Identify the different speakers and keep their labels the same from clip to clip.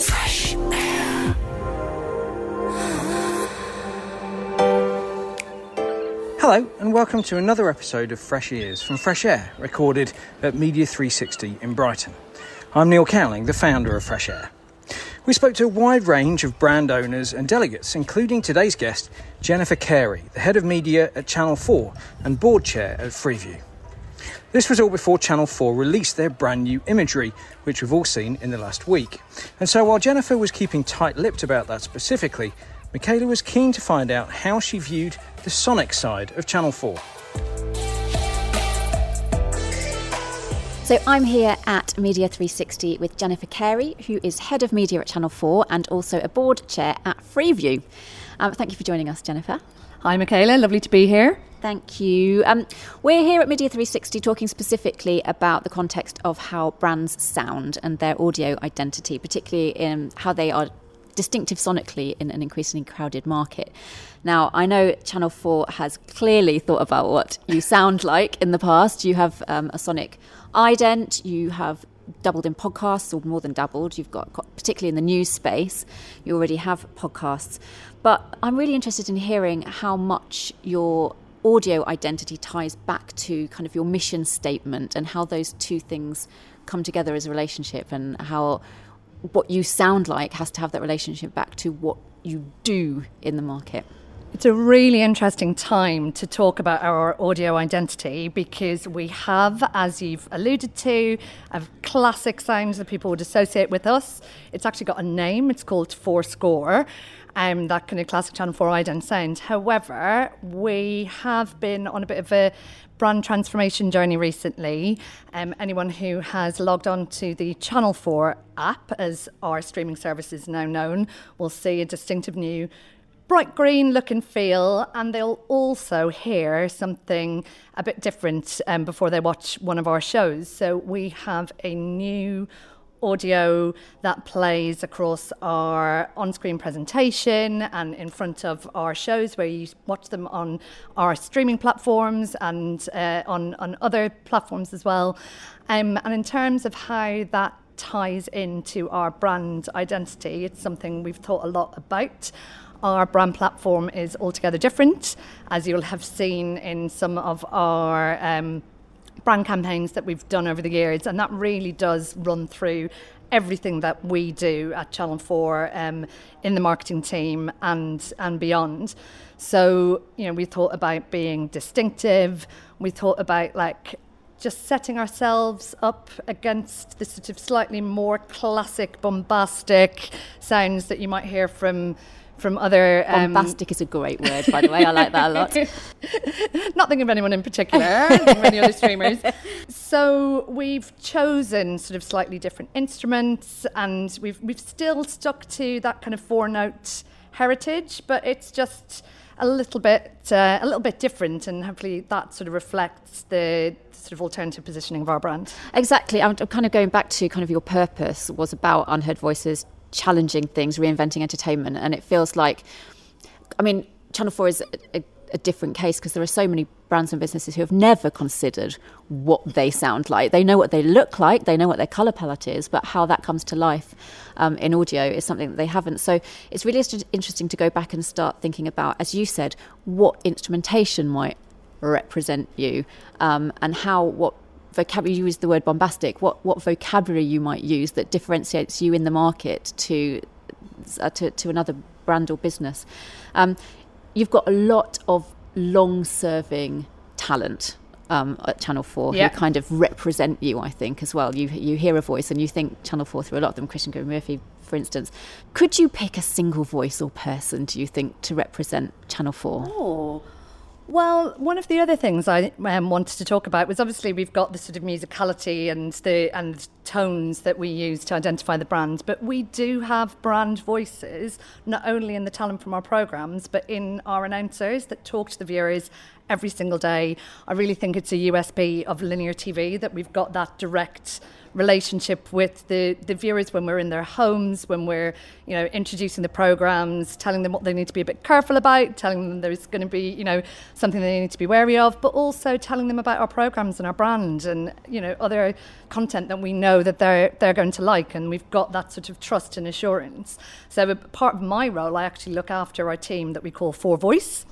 Speaker 1: Fresh air.
Speaker 2: Hello, and welcome to another episode of Fresh Ears from Fresh Air, recorded at Media 360 in Brighton. I'm Neil Cowling, the founder of Fresh Air. We spoke to a wide range of brand owners and delegates, including today's guest, Jennifer Carey, the head of media at Channel 4 and board chair at Freeview. This was all before Channel 4 released their brand new imagery, which we've all seen in the last week. And so while Jennifer was keeping tight lipped about that specifically, Michaela was keen to find out how she viewed the sonic side of Channel 4.
Speaker 3: So I'm here at Media 360 with Jennifer Carey, who is head of media at Channel 4 and also a board chair at Freeview. Um, thank you for joining us, Jennifer.
Speaker 4: Hi, Michaela. Lovely to be here.
Speaker 3: Thank you. Um, we're here at Media 360 talking specifically about the context of how brands sound and their audio identity, particularly in how they are distinctive sonically in an increasingly crowded market. Now, I know Channel 4 has clearly thought about what you sound like in the past. You have um, a sonic ident, you have doubled in podcasts or more than doubled. You've got, particularly in the news space, you already have podcasts. But I'm really interested in hearing how much your audio identity ties back to kind of your mission statement and how those two things come together as a relationship and how what you sound like has to have that relationship back to what you do in the market.
Speaker 4: It's a really interesting time to talk about our audio identity because we have, as you've alluded to, a classic sounds that people would associate with us. It's actually got a name, it's called Four Score. Um, that kind of classic Channel 4 ident sound. However, we have been on a bit of a brand transformation journey recently. Um, anyone who has logged on to the Channel 4 app, as our streaming service is now known, will see a distinctive new bright green look and feel, and they'll also hear something a bit different um, before they watch one of our shows. So we have a new audio that plays across our on screen presentation and in front of our shows where you watch them on our streaming platforms and uh, on, on other platforms as well. Um, and in terms of how that ties into our brand identity, it's something we've thought a lot about. Our brand platform is altogether different, as you'll have seen in some of our um, brand campaigns that we've done over the years, and that really does run through everything that we do at Channel 4 um, in the marketing team and, and beyond. So, you know, we thought about being distinctive, we thought about like just setting ourselves up against the sort of slightly more classic, bombastic sounds that you might hear from from other.
Speaker 3: Um, Bombastic is a great word, by the way. I like that a lot.
Speaker 4: Not thinking of anyone in particular, many other streamers. So we've chosen sort of slightly different instruments, and we've we've still stuck to that kind of four note heritage, but it's just a little bit uh, a little bit different, and hopefully that sort of reflects the sort of alternative positioning of our brand.
Speaker 3: Exactly. I'm, I'm kind of going back to kind of your purpose was about unheard voices challenging things, reinventing entertainment. And it feels like, I mean, Channel 4 is a, a, a different case because there are so many brands and businesses who have never considered what they sound like. They know what they look like, they know what their colour palette is, but how that comes to life um, in audio is something that they haven't. So it's really interesting to go back and start thinking about, as you said, what instrumentation might represent you um, and how what vocabulary you use the word bombastic what what vocabulary you might use that differentiates you in the market to uh, to, to another brand or business um, you've got a lot of long serving talent um, at Channel 4 yeah. who kind of represent you, I think, as well. You, you hear a voice and you think Channel 4 through a lot of them, Krishnan Guru-Murthy, for instance. Could you pick a single voice or person, do you think, to represent Channel 4?
Speaker 4: Oh, well, one of the other things I um, wanted to talk about was obviously we've got the sort of musicality and the and tones that we use to identify the brand, but we do have brand voices not only in the talent from our programs, but in our announcers that talk to the viewers every single day. I really think it's a USP of linear TV that we've got that direct relationship with the, the viewers when we're in their homes, when we're, you know, introducing the programs, telling them what they need to be a bit careful about, telling them there's going to be, you know, something they need to be wary of, but also telling them about our programs and our brand and, you know, other content that we know that they're they're going to like, and we've got that sort of trust and assurance. So, part of my role, I actually look after our team that we call Four Voice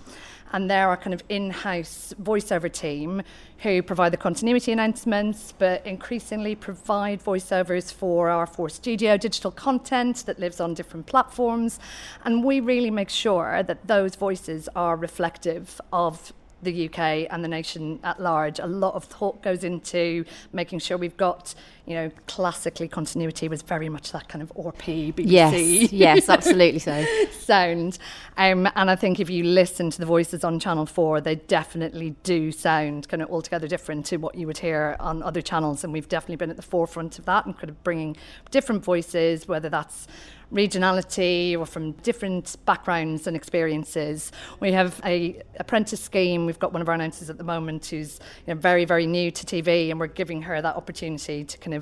Speaker 4: and they're our kind of in-house voiceover team who provide the continuity announcements but increasingly provide voiceovers for our four studio digital content that lives on different platforms and we really make sure that those voices are reflective of the UK and the nation at large. A lot of thought goes into making sure we've got, you know, classically continuity was very much that kind of RP, BBC.
Speaker 3: Yes, yes, absolutely so.
Speaker 4: sound. Um, and I think if you listen to the voices on Channel 4, they definitely do sound kind of altogether different to what you would hear on other channels. And we've definitely been at the forefront of that and kind of bringing different voices, whether that's regionality or from different backgrounds and experiences. We have a apprentice scheme. We've got one of our announcers at the moment who's you know, very, very new to TV, and we're giving her that opportunity to kind of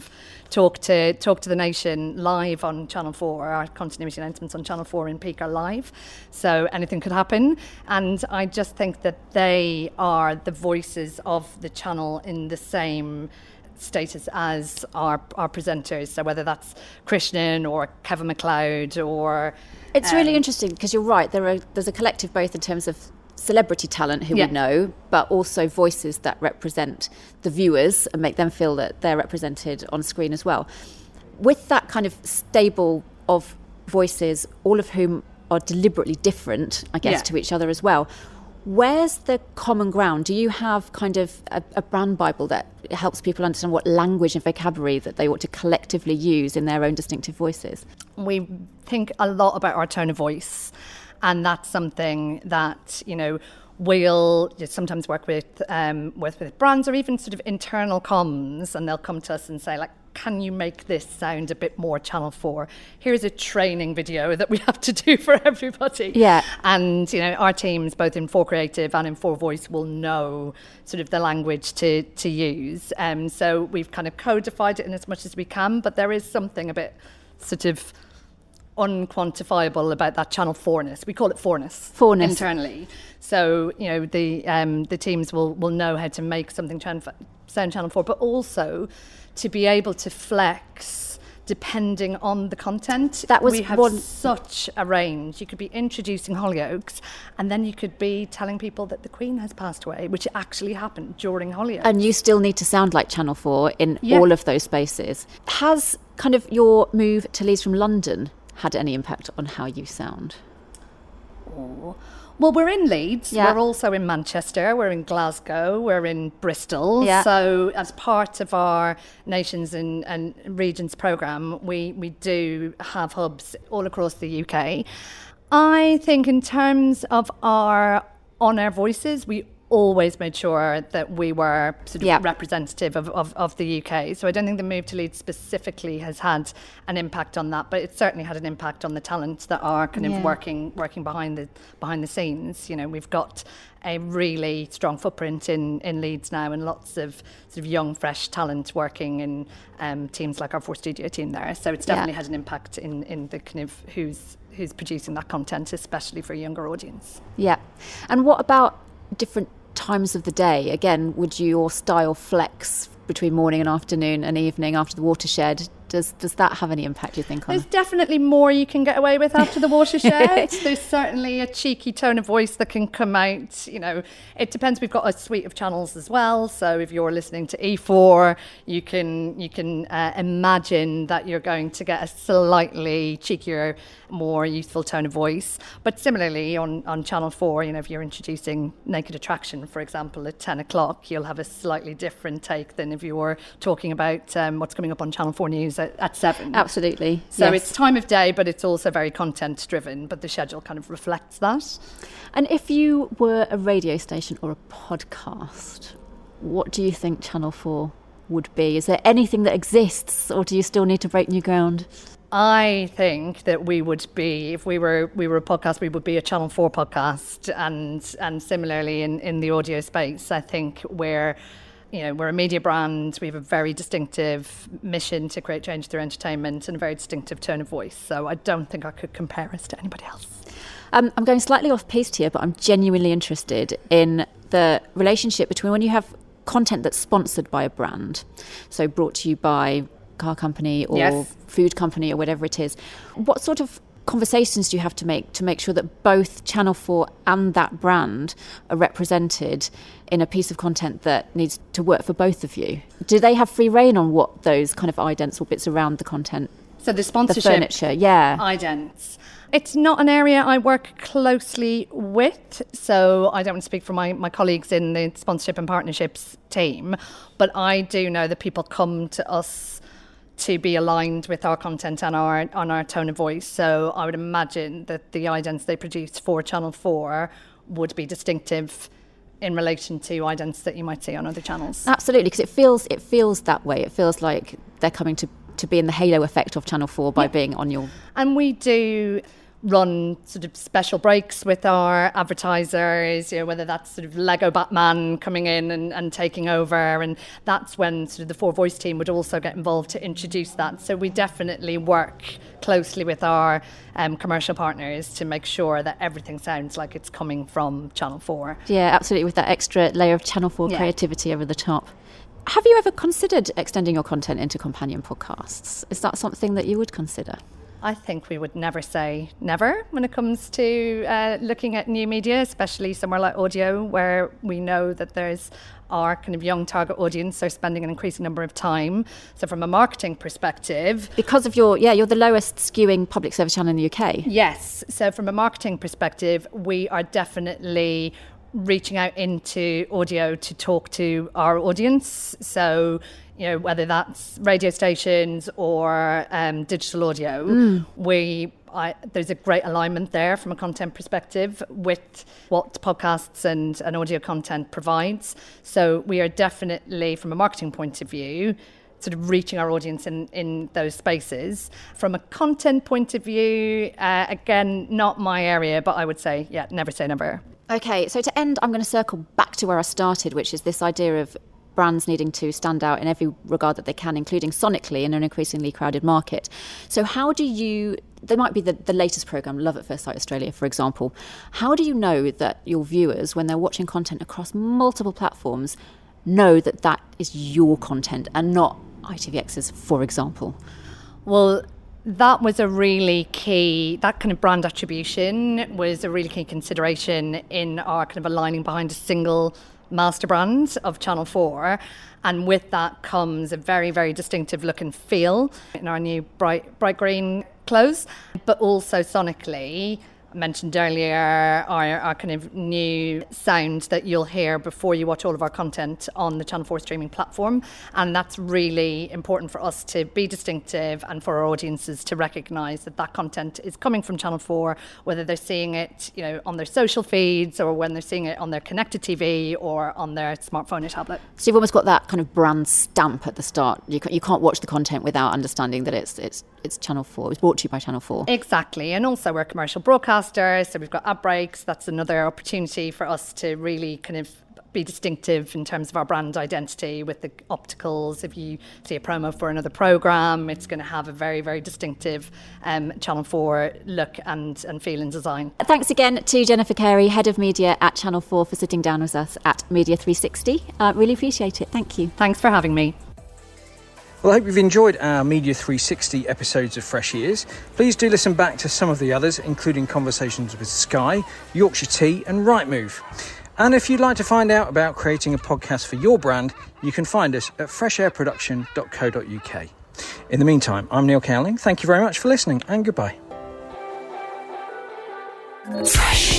Speaker 4: talk to talk to the nation live on Channel 4. Our continuity announcements on Channel 4 in peak are live, so anything could happen. And I just think that they are the voices of the channel in the same status as our, our presenters. So whether that's Krishnan or Kevin McCloud or.
Speaker 3: It's um, really interesting because you're right. There are there's a collective both in terms of celebrity talent who
Speaker 4: Yeah.
Speaker 3: we know, but also voices that represent the viewers and make them feel that they're represented on screen as well. With that kind of stable of voices, all of whom are deliberately different, I guess,
Speaker 4: Yeah.
Speaker 3: to each other as well. Where's the common ground? Do you have kind of a, a brand Bible that helps people understand what language and vocabulary that they ought to collectively use in their own distinctive voices?
Speaker 4: we think a lot about our tone of voice, and that's something that you know we'll sometimes work with um, with with brands or even sort of internal comms, and they'll come to us and say like. Can you make this sound a bit more Channel 4? Here's a training video that we have to do for everybody.
Speaker 3: Yeah.
Speaker 4: And, you know, our teams, both in 4 Creative and in 4 Voice, will know sort of the language to, to use. Um, so we've kind of codified it in as much as we can, but there is something a bit sort of unquantifiable about that channel fourness. We call it fourness,
Speaker 3: Fourness.
Speaker 4: internally. So you know the um, the teams will will know how to make something sound channel four, but also to be able to flex depending on the content.
Speaker 3: That was
Speaker 4: we have
Speaker 3: one-
Speaker 4: such a range. You could be introducing Hollyoaks, and then you could be telling people that the Queen has passed away, which actually happened during Hollyoaks.
Speaker 3: And you still need to sound like Channel 4 in
Speaker 4: Yeah.
Speaker 3: all of those spaces. Has kind of your move to Leeds from London had any impact on how you sound?
Speaker 4: Well, we're in Leeds.
Speaker 3: Yeah.
Speaker 4: We're also in Manchester. We're in Glasgow. We're in Bristol.
Speaker 3: Yeah.
Speaker 4: So, as part of our nations and, and regions program, we we do have hubs all across the UK. I think, in terms of our on air voices, we always made sure that we were sort of
Speaker 3: Yeah.
Speaker 4: representative of, of, of the UK. So I don't think the move to Leeds specifically has had an impact on that, but it certainly had an impact on the talent that are kind
Speaker 3: Yeah.
Speaker 4: of working working behind the behind the scenes. You know, we've got a really strong footprint in, in Leeds now and lots of sort of young, fresh talent working in um, teams like our Four Studio team there. So it's
Speaker 3: Yeah.
Speaker 4: definitely had an impact in, in the kind of who's who's producing that content, especially for a younger audience.
Speaker 3: Yeah. And what about different times of the day? Again, would your style flex between morning and afternoon and evening after the watershed? Does does that have any impact, you think, on
Speaker 4: There's definitely more you can get away with after the watershed. There's certainly a cheeky tone of voice that can come out. You know, it depends. We've got a suite of channels as well. So if you're listening to E4, you can you can uh, imagine that you're going to get a slightly cheekier, more youthful tone of voice. But similarly on on Channel 4, you know, if you're introducing Naked Attraction, for example, at 10 o'clock, you'll have a slightly different take than if you were talking about um, what's coming up on Channel 4 News at, at 7.
Speaker 3: Absolutely.
Speaker 4: So
Speaker 3: yes.
Speaker 4: it's time of day, but it's also very content driven, but the schedule kind of reflects that.
Speaker 3: And if you were a radio station or a podcast, what do you think Channel 4 would be? Is there anything that exists, or do you still need to break new ground?
Speaker 4: I think that we would be, if we were we were a podcast, we would be a Channel Four podcast, and and similarly in, in the audio space, I think we're, you know, we're a media brand. We have a very distinctive mission to create change through entertainment and a very distinctive tone of voice. So I don't think I could compare us to anybody else.
Speaker 3: Um, I'm going slightly off piste here, but I'm genuinely interested in the relationship between when you have content that's sponsored by a brand, so brought to you by car company or
Speaker 4: Yes.
Speaker 3: food company or whatever it is. What sort of conversations do you have to make to make sure that both Channel 4 and that brand are represented in a piece of content that needs to work for both of you? Do they have free reign on what those kind of idents or bits around the content,
Speaker 4: So the sponsorship, the
Speaker 3: furniture? Yeah.
Speaker 4: idents. It's not an area I work closely with, so I don't want to speak for my, my colleagues in the sponsorship and partnerships team, but I do know that people come to us to be aligned with our content and our on our tone of voice. So I would imagine that the idents they produce for Channel 4 would be distinctive in relation to idents that you might see on other channels.
Speaker 3: Absolutely, because it feels it feels that way. It feels like they're coming to to be in the halo effect of Channel 4 by being on your
Speaker 4: And we do run sort of special breaks with our advertisers, you know, whether that's sort of Lego Batman coming in and, and taking over. And that's when sort of the Four Voice team would also get involved to introduce that. So we definitely work closely with our um, commercial partners to make sure that everything sounds like it's coming from Channel 4.
Speaker 3: Yeah, absolutely, with that extra layer of Channel 4
Speaker 4: Yeah.
Speaker 3: creativity over the top. Have you ever considered extending your content into companion podcasts? Is that something that you would consider?
Speaker 4: I think we would never say never when it comes to uh, looking at new media, especially somewhere like audio, where we know that there's our kind of young target audience are spending an increasing number of time. So, from a marketing perspective,
Speaker 3: Because of your, yeah, you're the lowest skewing public service channel in the UK.
Speaker 4: Yes. So, from a marketing perspective, we are definitely reaching out into audio to talk to our audience. So, you know, whether that's radio stations or um, digital audio, we I, there's a great alignment there from a content perspective with what podcasts and, and audio content provides. So we are definitely, from a marketing point of view, sort of reaching our audience in, in those spaces. From a content point of view, uh, again, not my area, but I would say, yeah, never say never.
Speaker 3: Okay, so to end, I'm going to circle back to where I started, which is this idea of brands needing to stand out in every regard that they can, including sonically in an increasingly crowded market. So, how do you? There might be the, the latest program, Love at First Sight Australia, for example. How do you know that your viewers, when they're watching content across multiple platforms, know that that is your content and not ITVX's, for example?
Speaker 4: Well, that was a really key, that kind of brand attribution was a really key consideration in our kind of aligning behind a single master brand of Channel 4. And with that comes a very, very distinctive look and feel in our new bright, bright green clothes, but also sonically. Mentioned earlier our, our kind of new sound that you'll hear before you watch all of our content on the Channel 4 streaming platform. And that's really important for us to be distinctive and for our audiences to recognise that that content is coming from Channel 4, whether they're seeing it you know, on their social feeds or when they're seeing it on their connected TV or on their smartphone or tablet.
Speaker 3: So you've almost got that kind of brand stamp at the start. You, ca- you can't watch the content without understanding that it's it's it's Channel Four. It was brought to you by Channel Four.
Speaker 4: Exactly. And also, we're a commercial so we've got ad breaks. That's another opportunity for us to really kind of be distinctive in terms of our brand identity with the opticals. If you see a promo for another program, it's going to have a very, very distinctive um, Channel 4 look and, and feel and design.
Speaker 3: Thanks again to Jennifer Carey, Head of Media at Channel 4, for sitting down with us at Media 360. Uh, really appreciate it. Thank you.
Speaker 4: Thanks for having me.
Speaker 2: Well, I hope you've enjoyed our Media 360 episodes of Fresh Ears. Please do listen back to some of the others, including conversations with Sky, Yorkshire Tea, and Rightmove. And if you'd like to find out about creating a podcast for your brand, you can find us at freshairproduction.co.uk. In the meantime, I'm Neil Cowling. Thank you very much for listening, and goodbye.
Speaker 1: Fresh.